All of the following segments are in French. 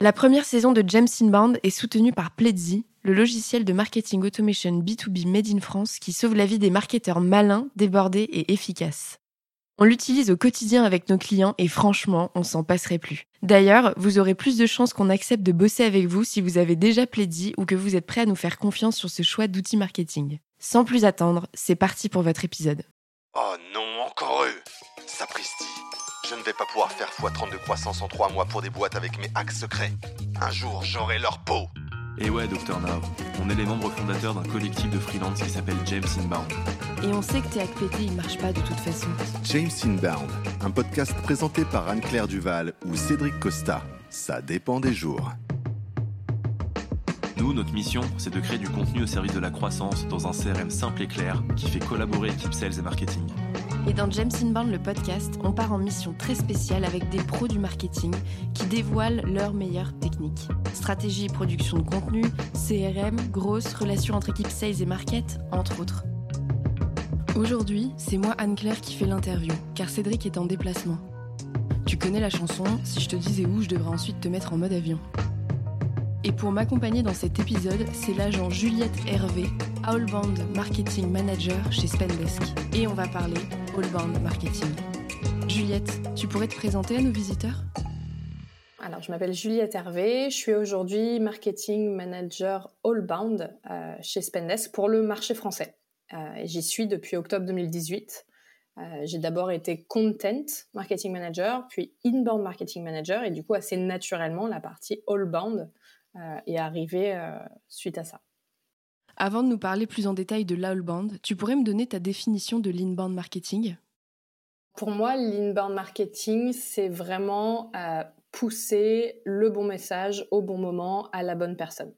La première saison de James Inbound est soutenue par Pledzi, le logiciel de marketing automation B2B made in France qui sauve la vie des marketeurs malins, débordés et efficaces. On l'utilise au quotidien avec nos clients et franchement, on s'en passerait plus. D'ailleurs, vous aurez plus de chances qu'on accepte de bosser avec vous si vous avez déjà Pledzi ou que vous êtes prêt à nous faire confiance sur ce choix d'outils marketing. Sans plus attendre, c'est parti pour votre épisode. Oh non, encore eux Sapristi Je ne vais pas pouvoir faire x30 de croissance en 3 mois pour des boîtes avec mes hacks secrets. Un jour, j'aurai leur peau Et ouais, Docteur Now, on est les membres fondateurs d'un collectif de freelance qui s'appelle James Inbound. Et on sait que tes hacks pétés, ils marchent pas de toute façon. James Inbound, un podcast présenté par Anne-Claire Duval ou Cédric Costa. Ça dépend des jours. Nous, notre mission, c'est de créer du contenu au service de la croissance dans un CRM simple et clair qui fait collaborer équipe sales et marketing. Et dans James Inbound, le podcast, on part en mission très spéciale avec des pros du marketing qui dévoilent leurs meilleures techniques. Stratégie production de contenu, CRM, grosses relations entre équipes sales et market, entre autres. Aujourd'hui, c'est moi Anne-Claire qui fais l'interview, car Cédric est en déplacement. Tu connais la chanson, si je te disais où, je devrais ensuite te mettre en mode avion. Et pour m'accompagner dans cet épisode, c'est l'agent Juliette Hervé, Allbound Marketing Manager chez Spendesk. Et on va parler Allbound Marketing. Juliette, tu pourrais te présenter à nos visiteurs? Alors, je m'appelle Juliette Hervé, je suis aujourd'hui marketing manager Allbound euh, chez Spendesk pour le marché français. Euh, J'y suis depuis octobre 2018. Euh, j'ai d'abord été content marketing manager, puis inbound marketing manager, et du coup, assez naturellement, la partie allbound euh, est arrivée suite à ça. Avant de nous parler plus en détail de l'outbound, tu pourrais me donner ta définition de l'inbound marketing? Pour moi, l'inbound marketing, c'est vraiment euh, pousser le bon message au bon moment à la bonne personne.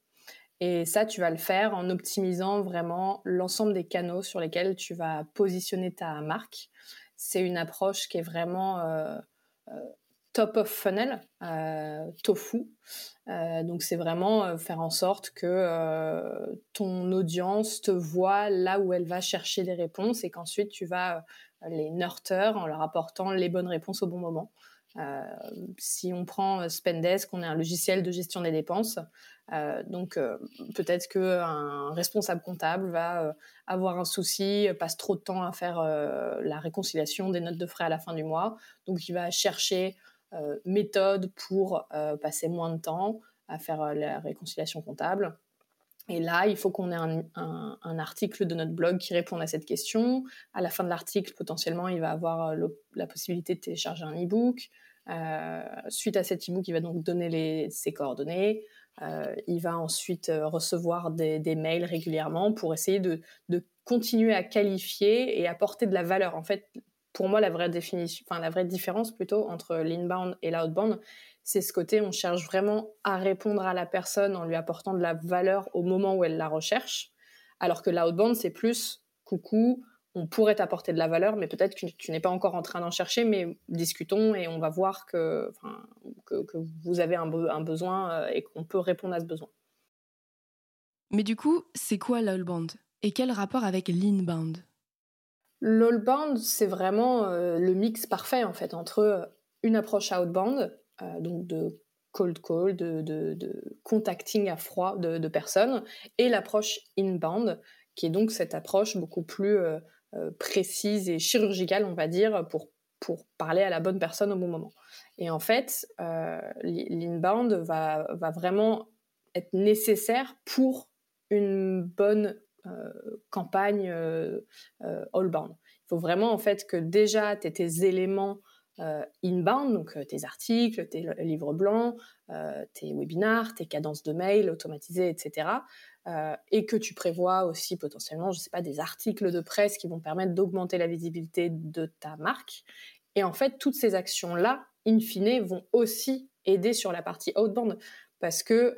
Et ça, tu vas le faire en optimisant vraiment l'ensemble des canaux sur lesquels tu vas positionner ta marque. C'est une approche qui est vraiment euh, euh, top of funnel, euh, tofu. Euh, donc c'est vraiment euh, faire en sorte que ton audience te voit là où elle va chercher des réponses et qu'ensuite tu vas les nurture en leur apportant les bonnes réponses au bon moment. Si on prend Spendesk, on est un logiciel de gestion des dépenses. Donc peut-être qu'un responsable comptable va avoir un souci, passe trop de temps à faire la réconciliation des notes de frais à la fin du mois. Donc il va chercher euh, méthode pour euh, passer moins de temps à faire euh, la réconciliation comptable. Et là, il faut qu'on ait un, article de notre blog qui réponde à cette question. À la fin de l'article, potentiellement, il va avoir la possibilité de télécharger un e-book. Suite à cet e-book, il va donc donner ses coordonnées. Il va ensuite recevoir des, des, mails régulièrement pour essayer de, de, continuer à qualifier et apporter de la valeur. En fait, pour moi, la vraie définition, enfin la vraie différence plutôt entre l'inbound et l'outbound, c'est ce côté on cherche vraiment à répondre à la personne en lui apportant de la valeur au moment où elle la recherche, alors que l'outbound c'est plus coucou, on pourrait t'apporter de la valeur, mais peut-être que tu n'es pas encore en train d'en chercher, mais discutons et on va voir que, que, vous avez un besoin euh, et qu'on peut répondre à ce besoin. Mais du coup, c'est quoi l'outbound? Et quel rapport avec l'inbound? L'allbound, c'est vraiment euh, le mix parfait en fait entre une approche outbound, euh, donc de cold call, de, contacting à froid de, personnes, et l'approche inbound, qui est donc cette approche beaucoup plus euh, précise et chirurgicale, on va dire, pour, pour parler à la bonne personne au bon moment. Et en fait, euh, l'inbound va, va vraiment être nécessaire pour une bonne euh, campagne euh, euh, all-bound. Il faut vraiment en fait que déjà tu aies tes éléments euh, inbound, donc euh, tes articles, tes livres blancs, euh, tes webinars, tes cadences de mail automatisées, etc. et que tu prévois aussi potentiellement, je sais pas, des articles de presse qui vont permettre d'augmenter la visibilité de ta marque. Et en fait, toutes ces actions-là, in fine, vont aussi aider sur la partie outbound. Parce que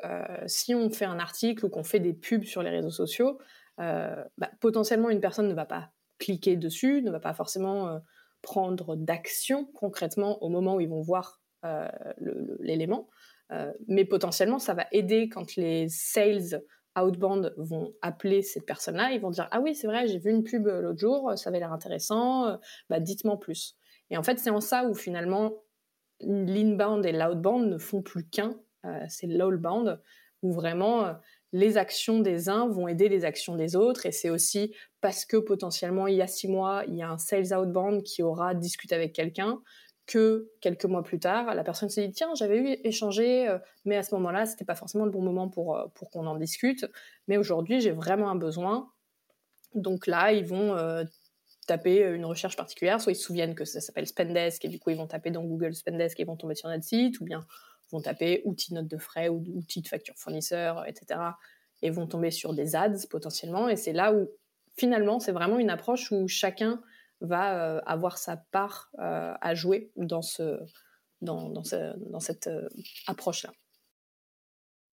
si on fait un article ou qu'on fait des pubs sur les réseaux sociaux, euh, bah, potentiellement une personne ne va pas cliquer dessus, ne va pas forcément euh, prendre d'action concrètement au moment où ils vont voir euh, l'élément, euh, mais potentiellement ça va aider quand les sales outbound vont appeler cette personne-là, ils vont dire ah oui c'est vrai j'ai vu une pub l'autre jour, ça avait l'air intéressant, bah dites-moi plus. Et en fait c'est en ça où finalement l'inbound et l'outbound ne font plus qu'un. C'est l'all-bound, où vraiment les actions des uns vont aider les actions des autres. Et c'est aussi parce que potentiellement, il y a six mois, il y a un sales outbound qui aura discuté avec quelqu'un que quelques mois plus tard, la personne s'est dit tiens, j'avais eu échangé, euh, mais à ce moment-là, c'était pas forcément le bon moment pour, euh, pour qu'on en discute. Mais aujourd'hui, j'ai vraiment un besoin. Donc là, ils vont euh, taper une recherche particulière, soit ils se souviennent que ça s'appelle Spendesk et du coup ils vont taper dans Google Spendesk et ils vont tomber sur notre site, ou bien vont taper outils note de frais ou outils de facture fournisseur, etc. et vont tomber sur des ads potentiellement. Et c'est là où finalement c'est vraiment une approche où chacun va euh, avoir sa part euh, à jouer dans, ce, dans, dans, cette euh, approche-là.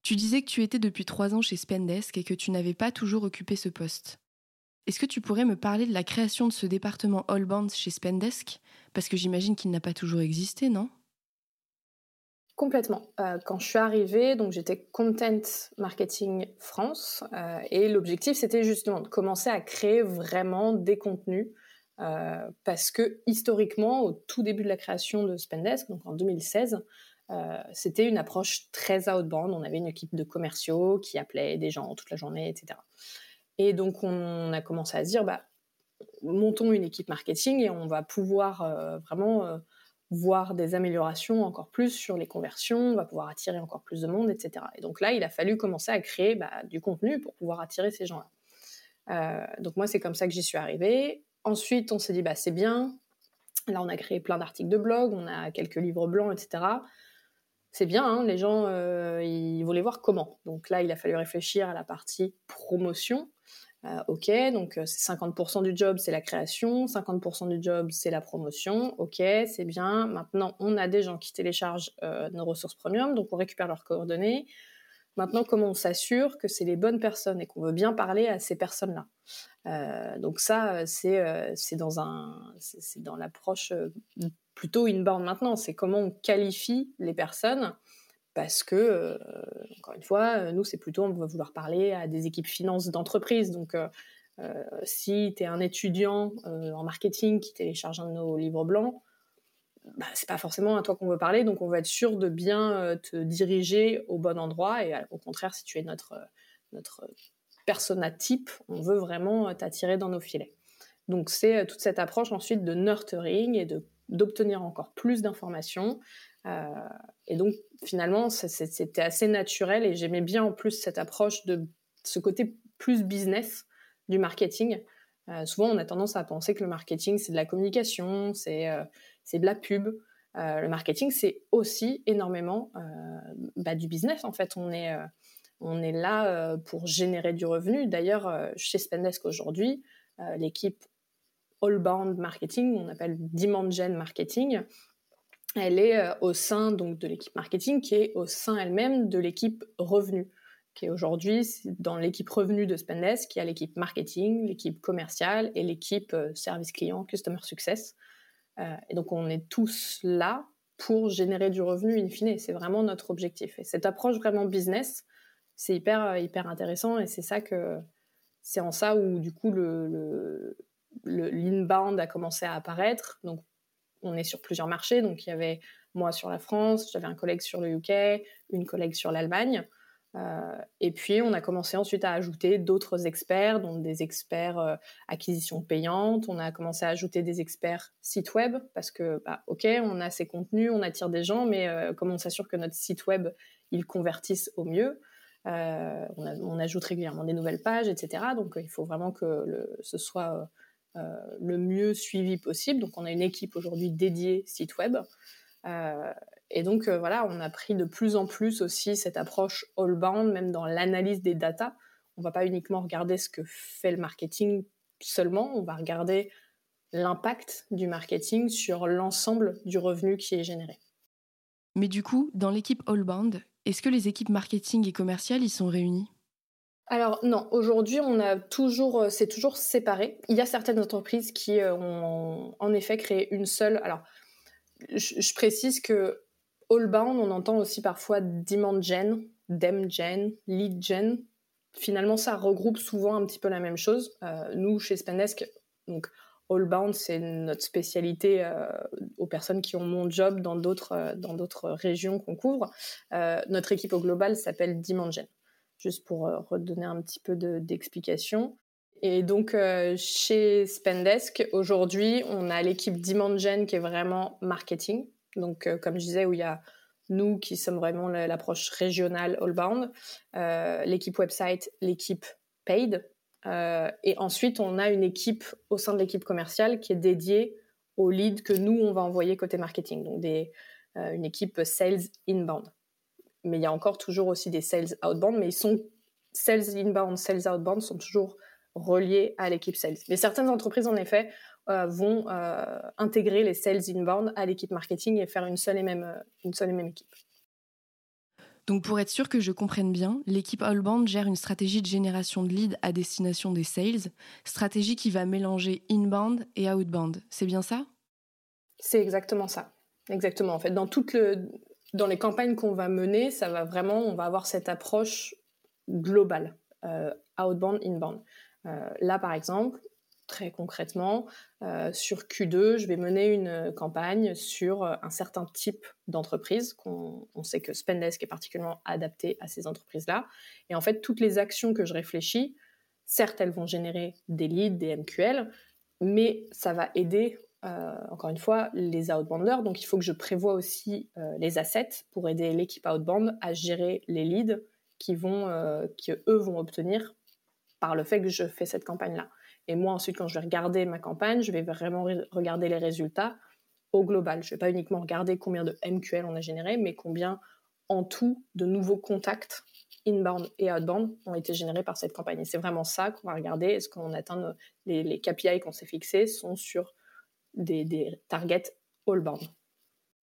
Tu disais que tu étais depuis trois ans chez Spendesk et que tu n'avais pas toujours occupé ce poste. Est-ce que tu pourrais me parler de la création de ce département All Bands chez Spendesk? Parce que j'imagine qu'il n'a pas toujours existé, non? Complètement. quand je suis arrivée, donc j'étais Content Marketing France, et l'objectif c'était justement de commencer à créer vraiment des contenus euh, parce que historiquement, au tout début de la création de Spendesk, donc en 2016, euh, c'était une approche très outbound. On avait une équipe de commerciaux qui appelaient des gens toute la journée, etc. Et donc on a commencé à se dire, bah, montons une équipe marketing et on va pouvoir euh, vraiment voir des améliorations encore plus sur les conversions, on va pouvoir attirer encore plus de monde, etc. Et donc là, il a fallu commencer à créer bah, du contenu pour pouvoir attirer ces gens-là. donc moi, c'est comme ça que j'y suis arrivée. Ensuite, on s'est dit, bah, c'est bien. Là, on a créé plein d'articles de blog, on a quelques livres blancs, etc. C'est bien, hein, les gens, euh, ils voulaient voir comment. Donc là, il a fallu réfléchir à la partie promotion. Euh, ok, donc euh, c'est 50% du job, c'est la création, 50% du job, c'est la promotion. Ok, c'est bien. Maintenant, on a des gens qui téléchargent nos ressources premium, donc on récupère leurs coordonnées. Maintenant, comment on s'assure que c'est les bonnes personnes et qu'on veut bien parler à ces personnes-là? Euh, donc ça, euh, euh, c'est dans un, c'est dans l'approche plutôt inbound maintenant. C'est comment on qualifie les personnes parce que, encore une fois, nous, c'est plutôt, on va vouloir parler à des équipes finances d'entreprise. Donc, si tu es un étudiant en marketing qui télécharge un de nos livres blancs, bah, c'est pas forcément à toi qu'on veut parler. Donc, on va être sûr de bien te diriger au bon endroit. Et au contraire, si tu es notre, notre persona type, on veut vraiment euh, t'attirer dans nos filets. Donc c'est euh, toute cette approche ensuite de nurturing et d'obtenir encore plus d'informations. Euh, et donc finalement, c'était assez naturel et j'aimais bien en plus cette approche de ce côté plus business du marketing. souvent, on a tendance à penser que le marketing, c'est de la communication, c'est c'est de la pub. le marketing, c'est aussi énormément bah, du business. En fait, on est on est là euh, pour générer du revenu. D'ailleurs, euh, chez Spendesk aujourd'hui, euh, l'équipe Allbound Marketing, on appelle Demand Gen Marketing, elle est au sein donc de l'équipe marketing qui est au sein elle-même de l'équipe revenu qui est aujourd'hui dans l'équipe revenu de Spendesk, qui a l'équipe marketing, l'équipe commerciale et l'équipe service client, customer success. et donc on est tous là pour générer du revenu in fine. C'est vraiment notre objectif. Et cette approche vraiment business, c'est hyper, euh, hyper intéressant et c'est ça que c'est en ça où du coup le, le, l'inbound a commencé à apparaître. Donc on est sur plusieurs marchés. Donc il y avait moi sur la France, j'avais un collègue sur le UK, une collègue sur l'Allemagne. Euh, et puis on a commencé ensuite à ajouter d'autres experts, donc des experts euh, acquisition payante. On a commencé à ajouter des experts site web parce que bah, ok, on a ces contenus, on attire des gens, mais comment on s'assure que notre site web il convertisse au mieux? Euh, on, ajoute régulièrement des nouvelles pages, etc. Donc euh, il faut vraiment que ce soit euh, le mieux suivi possible. Donc on a une équipe aujourd'hui dédiée site web. et donc voilà, on a pris de plus en plus aussi cette approche all-bound, même dans l'analyse des data. On va pas uniquement regarder ce que fait le marketing seulement, on va regarder l'impact du marketing sur l'ensemble du revenu qui est généré. Mais du coup, dans l'équipe Allbound, est-ce que les équipes marketing et commerciales y sont réunies? Alors non, aujourd'hui on a toujours, euh, c'est toujours séparé. Il y a certaines entreprises qui euh, ont en effet créé une seule. Alors, je, précise que Allbound, on entend aussi parfois demand gen, dem gen, lead gen. Finalement, ça regroupe souvent un petit peu la même chose. Euh, nous, chez Spendesk, donc all-bound, c'est notre spécialité aux personnes qui ont mon job dans d'autres dans d'autres régions qu'on couvre. notre équipe au global s'appelle Dimension, juste pour redonner un petit peu d'explication. Et donc, euh, chez Spendesk, aujourd'hui, on a l'équipe Dimension qui est vraiment marketing. Donc, euh, comme je disais, où il y a nous qui sommes vraiment l'approche régionale all-bound, euh, l'équipe website, l'équipe paid. et ensuite, on a une équipe au sein de l'équipe commerciale qui est dédiée aux leads que nous, on va envoyer côté marketing. Donc, une équipe sales inbound. Mais il y a encore toujours aussi des sales outbound, mais ils sont sales inbound, sales outbound sont toujours reliés à l'équipe sales. Mais certaines entreprises, en effet, euh, vont euh, intégrer les sales inbound à l'équipe marketing et faire une seule et même, euh, une seule et même équipe. Donc pour être sûr que je comprenne bien, l'équipe Allbound gère une stratégie de génération de leads à destination des sales, stratégie qui va mélanger inbound et outbound. C'est bien ça? C'est exactement ça. Exactement. En fait, dans toutes le, dans les campagnes qu'on va mener, ça va vraiment, on va avoir cette approche globale, outbound, inbound. Euh, là, par exemple, très concrètement, euh, sur Q2, je vais mener une campagne sur euh, un certain type d'entreprise qu'on on sait que Spendesk est particulièrement adapté à ces entreprises-là. Et en fait, toutes les actions que je réfléchis, certes, elles vont générer des leads, des MQL, mais ça va aider, encore une fois, les outbounders. Donc, il faut que je prévoie aussi les assets pour aider l'équipe outbound à gérer les leads qui vont, que eux vont obtenir par le fait que je fais cette campagne-là. Et moi, ensuite, quand je vais regarder ma campagne, je vais vraiment regarder les résultats au global. Je ne vais pas uniquement regarder combien de MQL on a généré, mais combien en tout de nouveaux contacts inbound et outbound ont été générés par cette campagne. Et c'est vraiment ça qu'on va regarder. Est-ce qu'on atteint les, les, KPI qu'on s'est fixés sont sur des, des targets all-bound.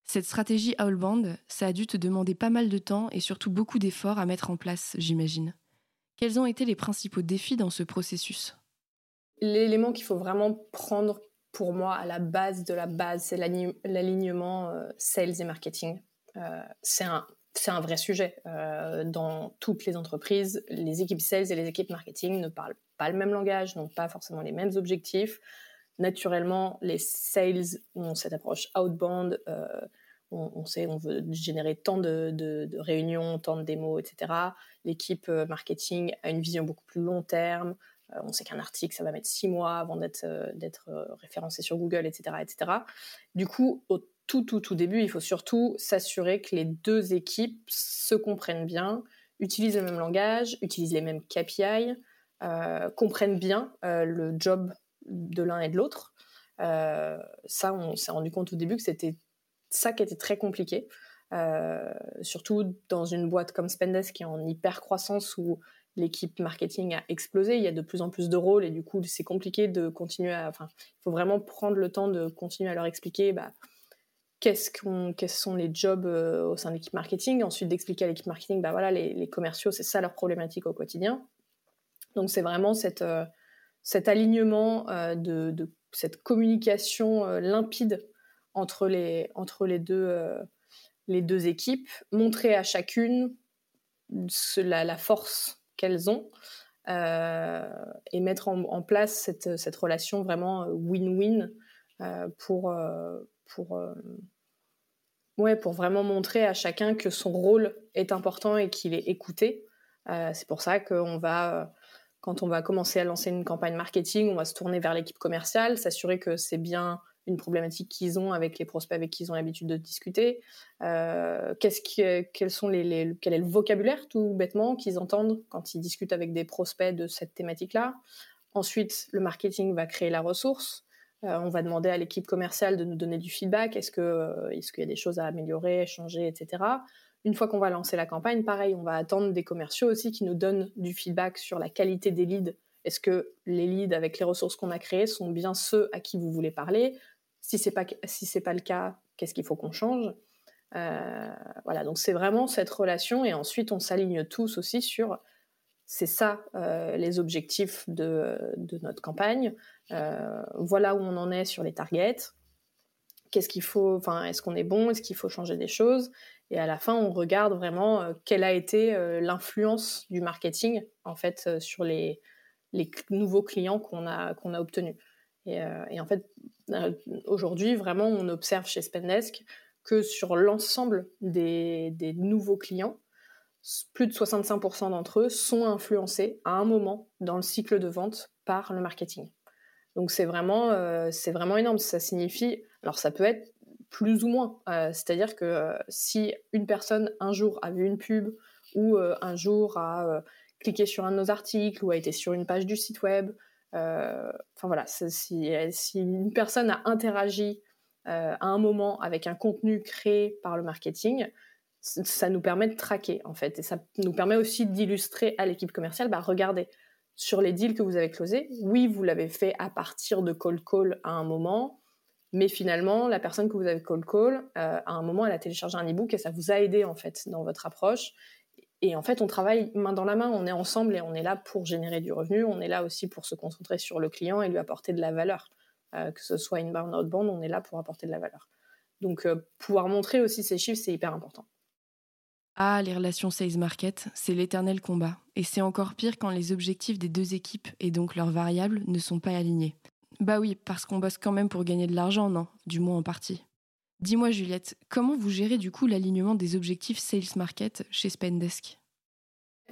Cette stratégie all-bound, ça a dû te demander pas mal de temps et surtout beaucoup d'efforts à mettre en place, j'imagine. Quels ont été les principaux défis dans ce processus? L'élément qu'il faut vraiment prendre pour moi à la base de la base, c'est l'alignement euh, sales et marketing. Euh, c'est un, un, vrai sujet. Euh, dans toutes les entreprises, les équipes sales et les équipes marketing ne parlent pas le même langage, n'ont pas forcément les mêmes objectifs. Naturellement, les sales ont cette approche outbound on, sait, on veut générer tant de, réunions, tant de démos, etc. L'équipe euh, marketing a une vision beaucoup plus long terme. Euh, on sait qu'un article, ça va mettre six mois avant d'être euh, référencé sur Google, etc., etc. Du coup, au tout, tout, tout début, il faut surtout s'assurer que les deux équipes se comprennent bien, utilisent le même langage, utilisent les mêmes KPI, comprennent bien le job de l'un et de l'autre. ça, on s'est rendu compte au début que c'était ça qui était très compliqué. Euh, surtout dans une boîte comme Spendesk qui est en hyper croissance où l'équipe marketing a explosé, il y a de plus en plus de rôles et du coup c'est compliqué de continuer à... Enfin, il faut vraiment prendre le temps de continuer à leur expliquer bah, qu'est-ce qu'on, quels sont les jobs euh, au sein de l'équipe marketing, ensuite d'expliquer à l'équipe marketing, bah voilà, les, commerciaux, c'est ça leur problématique au quotidien. Donc c'est vraiment cette, euh, cet alignement de, de, cette communication limpide entre les, entre les, deux, euh, les deux équipes, montrer à chacune la, force qu'elles ont euh, et mettre en, place cette, cette, relation vraiment euh, win-win pour, pour, ouais, pour vraiment montrer à chacun que son rôle est important et qu'il est écouté. c'est pour ça qu'on va quand on va commencer à lancer une campagne marketing, on va se tourner vers l'équipe commerciale, s'assurer que c'est bien une problématique qu'ils ont avec les prospects avec qui ils ont l'habitude de discuter. Euh, qu'est-ce quels sont les, quel est le vocabulaire tout bêtement qu'ils entendent quand ils discutent avec des prospects de cette thématique-là? Ensuite, le marketing va créer la ressource. Euh, on va demander à l'équipe commerciale de nous donner du feedback. Est-ce euh, est-ce qu'il y a des choses à améliorer, changer, etc. Une fois qu'on va lancer la campagne, pareil, on va attendre des commerciaux aussi qui nous donnent du feedback sur la qualité des leads. Est-ce que les leads avec les ressources qu'on a créées sont bien ceux à qui vous voulez parler? Si c'est pas si c'est pas le cas, qu'est-ce qu'il faut qu'on change? Euh, Voilà, donc c'est vraiment cette relation et ensuite on s'aligne tous aussi sur c'est ça euh, les objectifs de, notre campagne. Euh, voilà où on en est sur les targets. Qu'est-ce qu'il faut Enfin, est-ce qu'on est bon? Est-ce qu'il faut changer des choses? Et à la fin, on regarde vraiment quelle a été l'influence du marketing en fait sur les, les nouveaux clients qu'on a qu'on a obtenus. Et, en fait, aujourd'hui, vraiment, on observe chez Spendesk que sur l'ensemble des, des, nouveaux clients, plus de 65% d'entre eux sont influencés à un moment dans le cycle de vente par le marketing. Donc c'est vraiment, c'est vraiment énorme. Ça signifie, alors ça peut être plus ou moins. Euh, c'est-à-dire que euh, si une personne un jour a vu une pub ou euh, un jour a cliqué sur un de nos articles ou a été sur une page du site web, enfin voilà, si, si, une personne a interagi à un moment avec un contenu créé par le marketing, ça nous permet de traquer en fait et ça nous permet aussi d'illustrer à l'équipe commerciale, bah regardez sur les deals que vous avez closés, oui vous l'avez fait à partir de cold call à un moment, mais finalement, la personne que vous avez call call, euh, à un moment, elle a téléchargé un e-book et ça vous a aidé en fait dans votre approche. Et en fait, on travaille main dans la main, on est ensemble et on est là pour générer du revenu. On est là aussi pour se concentrer sur le client et lui apporter de la valeur. Euh, que ce soit inbound, outbound, on est là pour apporter de la valeur. Donc, euh, pouvoir montrer aussi ces chiffres, c'est hyper important. Ah, les relations sales market, c'est l'éternel combat. Et c'est encore pire quand les objectifs des deux équipes et donc leurs variables ne sont pas alignés. Bah oui, parce qu'on bosse quand même pour gagner de l'argent, non? Du moins en partie. Dis-moi Juliette, comment vous gérez du coup l'alignement des objectifs sales market chez Spendesk?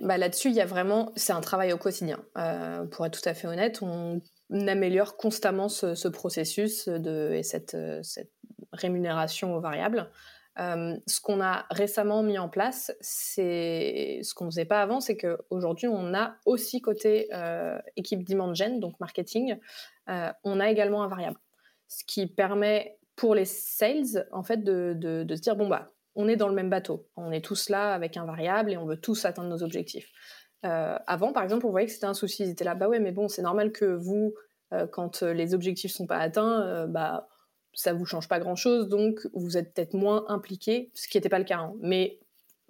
Bah Là-dessus, il y a vraiment, c'est un travail au quotidien. Euh, pour être tout à fait honnête, on améliore constamment ce, processus de, et cette, cette rémunération aux variables. Euh, ce qu'on a récemment mis en place, c'est ce qu'on ne faisait pas avant, c'est qu'aujourd'hui, on a aussi côté euh, équipe demand gen, donc marketing, euh, on a également un variable. Ce qui permet pour les sales, en fait, de, se dire, bon, bah, on est dans le même bateau. On est tous là avec un variable et on veut tous atteindre nos objectifs. avant, par exemple, on voyait que c'était un souci. Ils étaient là, bah ouais, mais bon, c'est normal que vous, quand les objectifs sont pas atteints, bah, ça vous change pas grand chose, donc vous êtes peut-être moins impliqué, ce qui n'était pas le cas. Hein. Mais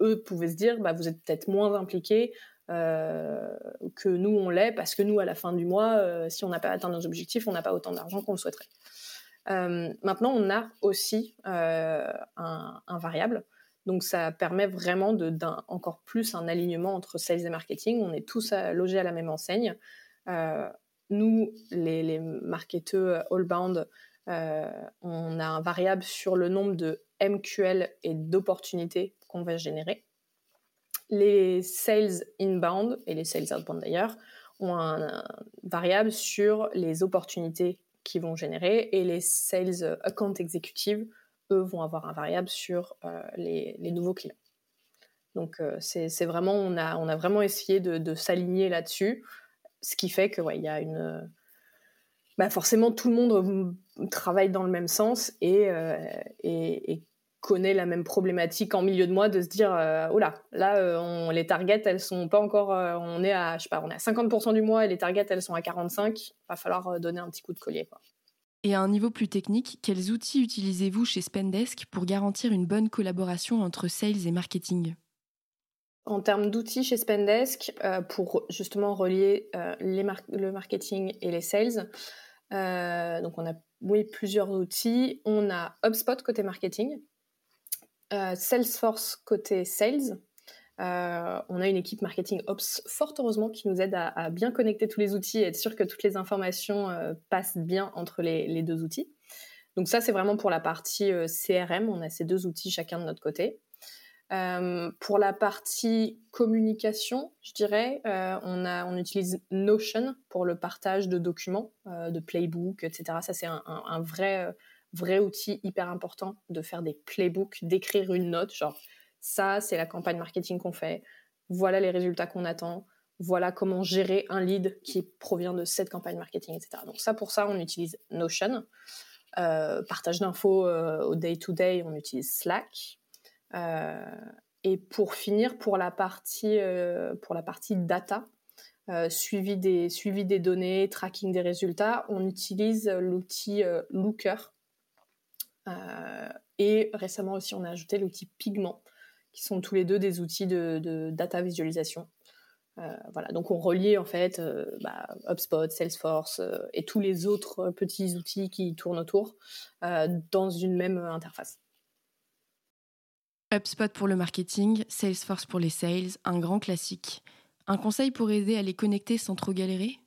eux pouvaient se dire, bah, vous êtes peut-être moins impliqué euh, que nous on l'est, parce que nous, à la fin du mois, euh, si on n'a pas atteint nos objectifs, on n'a pas autant d'argent qu'on le souhaiterait. Euh, maintenant, on a aussi un, variable. Donc ça permet vraiment de, encore plus un alignement entre sales et marketing. On est tous logés à la même enseigne. nous, les marketeurs all-bound, euh, on a un variable sur le nombre de MQL et d'opportunités qu'on va générer. Les sales inbound et les sales outbound d'ailleurs ont un, variable sur les opportunités qu'ils vont générer et les sales account executives, eux, vont avoir un variable sur euh, les, nouveaux clients. Donc euh, c'est vraiment, on a, vraiment essayé de, s'aligner là-dessus, ce qui fait que il y a une, bah forcément tout le monde travaille dans le même sens euh, et, et, connaît la même problématique en milieu de mois de se dire euh, oh là là euh, on, les targets elles sont pas encore on est à je sais pas on est à 50% du mois et les targets elles sont à 45 va falloir donner un petit coup de collier quoi. Et à un niveau plus technique, quels outils utilisez-vous chez Spendesk pour garantir une bonne collaboration entre sales et marketing? En termes d'outils chez Spendesk, pour justement relier les le marketing et les sales, donc on a oui, plusieurs outils. On a HubSpot côté marketing, euh, Salesforce côté sales. Euh, on a une équipe marketing ops fort heureusement qui nous aide à, bien connecter tous les outils et être sûr que toutes les informations euh, passent bien entre les, deux outils. Donc ça, c'est vraiment pour la partie CRM. On a ces deux outils chacun de notre côté. Euh, pour la partie communication, je dirais, euh, on, a, on utilise Notion pour le partage de documents, euh, de playbook, etc. Ça, c'est un, vrai, vrai outil hyper important de faire des playbooks, d'écrire une note, genre ça, c'est la campagne marketing qu'on fait, voilà les résultats qu'on attend, voilà comment gérer un lead qui provient de cette campagne marketing, etc. Donc ça, pour ça, on utilise Notion. partage d'infos au day-to-day, -day, on utilise Slack. Euh, et pour finir, pour la partie, euh, pour la partie data, euh, suivi, des, suivi des données, tracking des résultats, on utilise l'outil Looker. et récemment aussi, on a ajouté l'outil Pigment, qui sont tous les deux des outils de, data visualisation. voilà, donc on relie en fait bah, HubSpot, Salesforce et tous les autres petits outils qui tournent autour dans une même interface. HubSpot pour le marketing, Salesforce pour les sales, un grand classique. Un conseil pour aider à les connecter sans trop galérer?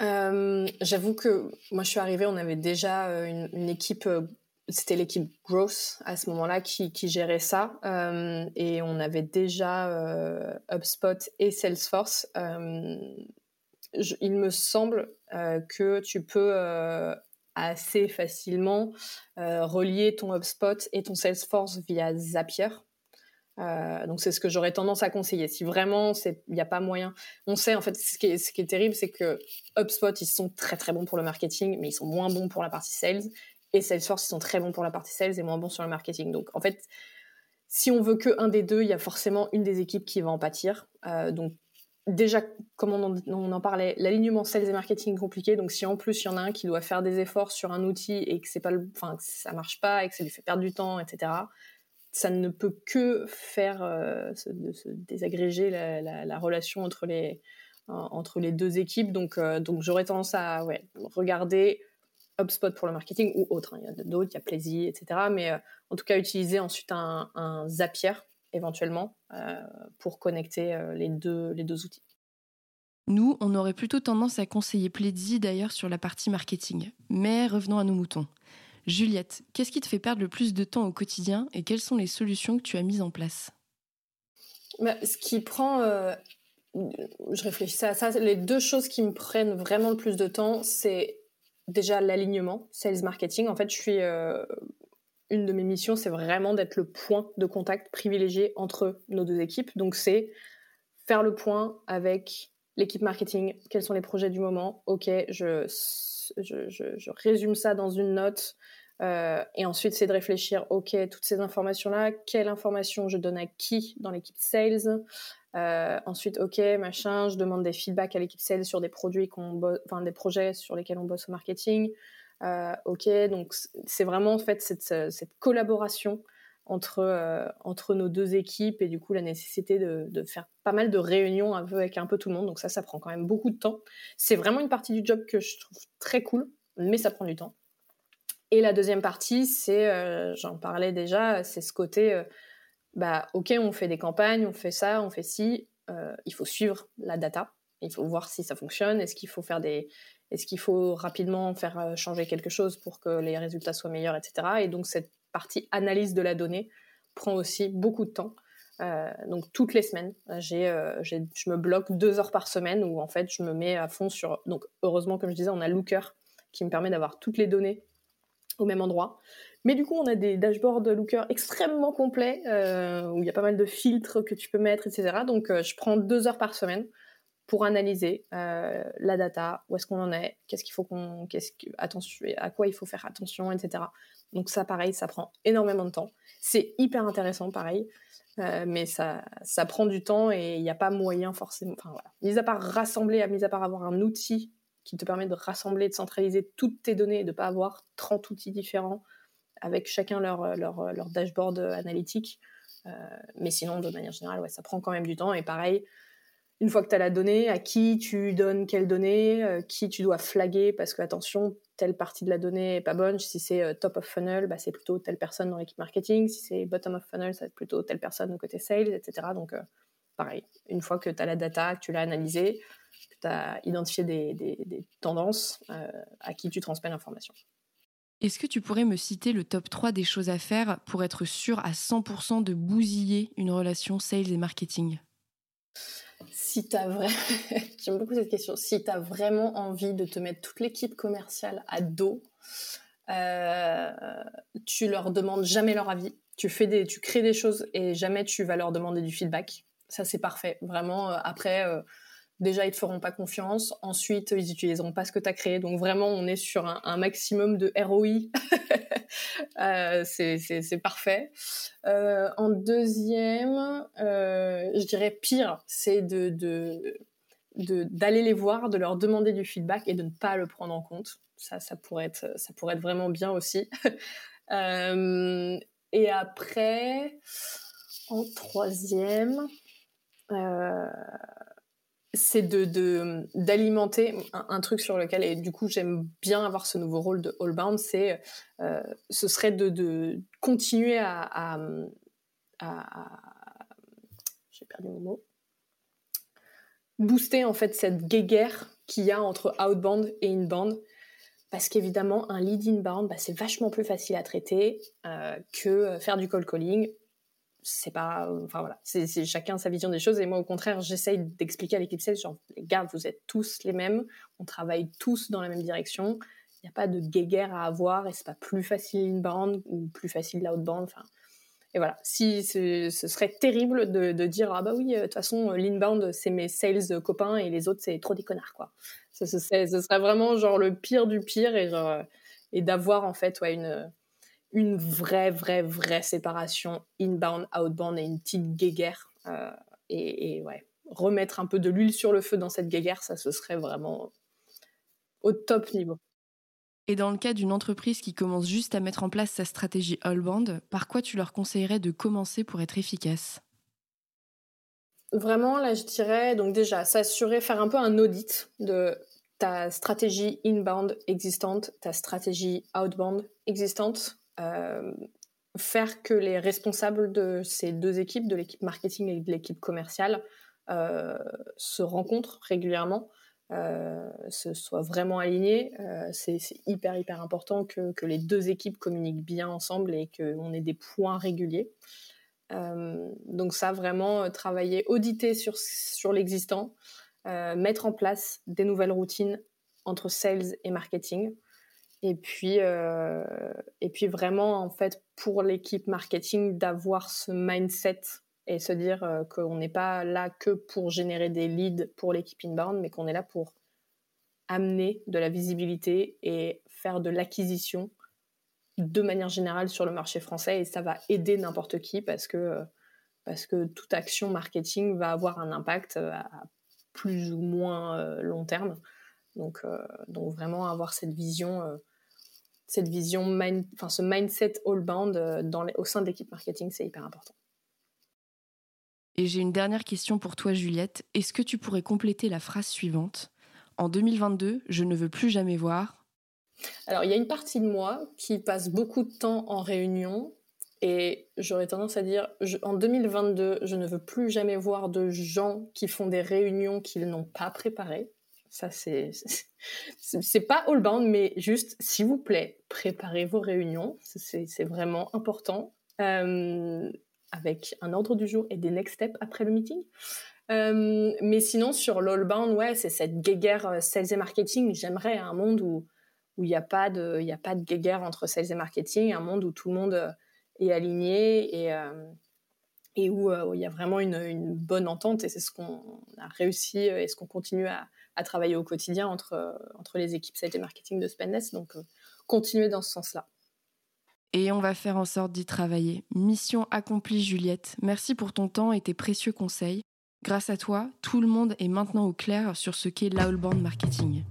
J'avoue que moi, je suis arrivée, on avait déjà une, équipe c'était l'équipe Growth à ce moment-là qui, gérait ça. et on avait déjà HubSpot et Salesforce. il me semble que tu peux assez facilement relier ton HubSpot et ton Salesforce via Zapier. Euh, donc c'est ce que j'aurais tendance à conseiller. Si vraiment il n'y a pas moyen, on sait en fait ce qui est, ce qui est terrible, c'est que HubSpot ils sont très très bons pour le marketing, mais ils sont moins bons pour la partie sales. Et Salesforce ils sont très bons pour la partie sales et moins bons sur le marketing. Donc en fait, si on veut que un des deux, il y a forcément une des équipes qui va en pâtir. Euh, donc déjà, comme on en, parlait, l'alignement sales et marketing est compliqué. Donc si en plus il y en a un qui doit faire des efforts sur un outil et que c'est pas, enfin ça marche pas et que ça lui fait perdre du temps, etc ça ne peut que faire euh, se, désagréger la, relation entre les, entre les deux équipes. Donc, euh, donc j'aurais tendance à ouais, regarder HubSpot pour le marketing ou autre. Hein. Il y a d'autres, il y a Plaisy, etc. Mais euh, en tout cas, utiliser ensuite un, un Zapier éventuellement pour connecter les, deux, les deux outils. Nous, on aurait plutôt tendance à conseiller Plaisy d'ailleurs sur la partie marketing. Mais revenons à nos moutons. Juliette, qu'est-ce qui te fait perdre le plus de temps au quotidien et quelles sont les solutions que tu as mises en place? Bah, Ce qui prend... Euh, je réfléchissais à ça. Les deux choses qui me prennent vraiment le plus de temps, c'est déjà l'alignement, sales marketing. En fait, je suis... Euh, une de mes missions, c'est vraiment d'être le point de contact privilégié entre nos deux équipes. Donc, c'est faire le point avec l'équipe marketing, quels sont les projets du moment. Ok, je, je, je résume ça dans une note. Euh, et ensuite, c'est de réfléchir, OK, toutes ces informations-là, quelle information je donne à qui dans l'équipe sales euh, Ensuite, OK, machin, je demande des feedbacks à l'équipe sales sur des produits qu'on enfin des projets sur lesquels on bosse au marketing. Euh, OK, donc c'est vraiment en fait cette, cette collaboration entre, entre nos deux équipes et du coup la nécessité de, faire pas mal de réunions avec un peu tout le monde. Donc ça, ça prend quand même beaucoup de temps. C'est vraiment une partie du job que je trouve très cool, mais ça prend du temps. Et la deuxième partie, c'est, euh, j'en parlais déjà, c'est ce côté, euh, bah, ok, on fait des campagnes, on fait ça, on fait ci, euh, il faut suivre la data, il faut voir si ça fonctionne, est-ce qu'il faut faire des, est-ce qu'il faut rapidement faire changer quelque chose pour que les résultats soient meilleurs, etc. Et donc cette partie analyse de la donnée prend aussi beaucoup de temps. donc toutes les semaines, j'ai, je me bloque deux heures par semaine où en fait je me mets à fond sur. Donc heureusement, comme je disais, on a Looker qui me permet d'avoir toutes les données au même endroit. Mais du coup, on a des dashboards Looker extrêmement complets, euh, où il y a pas mal de filtres que tu peux mettre, etc. Donc, euh, je prends deux heures par semaine pour analyser euh, la data, où est-ce qu'on en est, qu'est-ce qu'il faut qu'on, qu'est-ce que, à quoi il faut faire attention, etc. Donc ça, pareil, ça prend énormément de temps. C'est hyper intéressant, pareil, mais ça, ça prend du temps et il n'y a pas moyen forcément. Enfin. Mis à part rassembler, mis à part avoir un outil qui te permet de rassembler, de centraliser toutes tes données et de pas avoir 30 outils différents avec chacun leur, leur, leur dashboard analytique. Euh, mais sinon, de manière générale, ouais, ça prend quand même du temps. Et pareil, une fois que tu as la donnée, à qui tu donnes quelle donnée, euh, qui tu dois flaguer, parce que attention, telle partie de la donnée n'est pas bonne. Si c'est euh, top of funnel, bah, c'est plutôt telle personne dans l'équipe marketing. Si c'est bottom of funnel, ça va être plutôt telle personne au côté sales, etc. Donc, pareil, une fois que tu as la data, que tu l'as analysée, que tu as identifié des, tendances euh, à qui tu transmets l'information. Est-ce que tu pourrais me citer le top 3 des choses à faire pour être sûr à 100% de bousiller une relation sales et marketing? Si tu vrai... J'aime beaucoup cette question. Si vraiment envie de te mettre toute l'équipe commerciale à dos, euh, tu leur demandes jamais leur avis. Tu, fais des, tu crées des choses et jamais tu vas leur demander du feedback. Ça, c'est parfait. Vraiment, euh, après, euh, déjà ils te feront pas confiance, ensuite ils utiliseront pas ce que tu as créé. Donc vraiment on est sur un, maximum de ROI. euh, c'est parfait. Euh, en deuxième, euh, je dirais pire, c'est de d'aller les voir, de leur demander du feedback et de ne pas le prendre en compte. Ça, pourrait être, ça pourrait être vraiment bien aussi. et après, en troisième, c'est de d'alimenter un, truc sur lequel et du coup j'aime bien avoir ce nouveau rôle de all-bound c'est euh, ce serait de, continuer à, j'ai perdu mon mot booster en fait cette guéguerre qu'il y a entre outbound et inbound. Parce qu'évidemment, un lead inbound, bah, c'est vachement plus facile à traiter euh, que faire du cold calling. C'est pas, enfin voilà, c'est chacun sa vision des choses. Et moi, au contraire, j'essaye d'expliquer à l'équipe sales, genre, les gars, vous êtes tous les mêmes, on travaille tous dans la même direction. Il n'y a pas de guéguerre à avoir et c'est pas plus facile inbound ou plus facile l'outbound. Enfin, et voilà, si ce, serait terrible de, dire ah bah oui, euh, de toute façon l'inbound c'est mes sales copains et les autres c'est trop des connards quoi. Ce, serait, vraiment genre le pire du pire et et d'avoir en fait ouais, une une vraie vraie vraie séparation inbound outbound et une petite guéguerre euh, et, et, ouais remettre un peu de l'huile sur le feu dans cette guéguerre ça ce serait vraiment au top niveau. Et dans le cas d'une entreprise qui commence juste à mettre en place sa stratégie all-band, par quoi tu leur conseillerais de commencer pour être efficace? Vraiment, là, je dirais, donc déjà, s'assurer, faire un peu un audit de ta stratégie inbound existante, ta stratégie outbound existante, faire que les responsables de ces deux équipes, de l'équipe marketing et de l'équipe commerciale, euh, se rencontrent régulièrement euh, se soit vraiment aligné. Euh, c'est hyper hyper important que, que, les deux équipes communiquent bien ensemble et qu'on ait des points réguliers. Euh, donc ça, vraiment, travailler, auditer sur, sur l'existant, mettre en place des nouvelles routines entre sales et marketing. Et puis, et puis vraiment, en fait, pour l'équipe marketing, d'avoir ce mindset et se dire euh, qu'on n'est pas là que pour générer des leads pour l'équipe inbound, mais qu'on est là pour amener de la visibilité et faire de l'acquisition de manière générale sur le marché français et ça va aider n'importe qui parce que, parce que toute action marketing va avoir un impact euh, à plus ou moins euh, long terme. Donc, donc vraiment avoir cette vision, cette vision enfin ce mindset all-bound dans au sein de l'équipe marketing, c'est hyper important. Et j'ai une dernière question pour toi, Juliette. Est-ce que tu pourrais compléter la phrase suivante? En 2022, je ne veux plus jamais voir. Alors, il y a une partie de moi qui passe beaucoup de temps en réunion et j'aurais tendance à dire en 2022, je ne veux plus jamais voir de gens qui font des réunions qu'ils n'ont pas préparées. Ça, c'est, c'est pas all bound, mais juste, s'il vous plaît, préparez vos réunions. C'est vraiment important. Euh, avec un ordre du jour et des next steps après le meeting. Euh, mais sinon, sur l'all-bound, ouais, c'est cette guéguerre euh, sales et marketing. J'aimerais un monde où où il n'y a pas de il a pas de guéguerre entre sales et marketing, un monde où tout le monde est aligné et et où il y a vraiment une, bonne entente et c'est ce qu'on a réussi et ce qu'on continue à, travailler au quotidien entre entre les équipes sales et marketing de Spendes. Donc continuer dans ce sens-là. Et on va faire en sorte d'y travailler. Mission accomplie, Juliette. Merci pour ton temps et tes précieux conseils. Grâce à toi, tout le monde est maintenant au clair sur ce qu'est l'outbound marketing.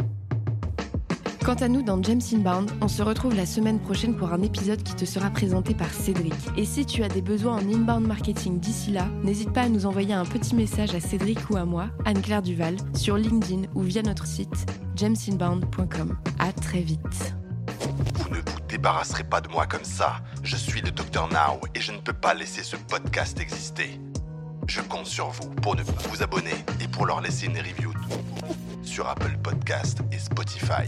Quant à nous, dans James Inbound, on se retrouve la semaine prochaine pour un épisode qui te sera présenté par Cédric. Et si tu as des besoins en inbound marketing d'ici là, n'hésite pas à nous envoyer un petit message à Cédric ou à moi, Anne-Claire Duval, sur LinkedIn ou via notre site jamesinbound.com. À très vite débarrasserez pas de moi comme ça. Je suis le Dr Now et je ne peux pas laisser ce podcast exister. Je compte sur vous pour ne vous abonner et pour leur laisser une review sur Apple Podcast et Spotify.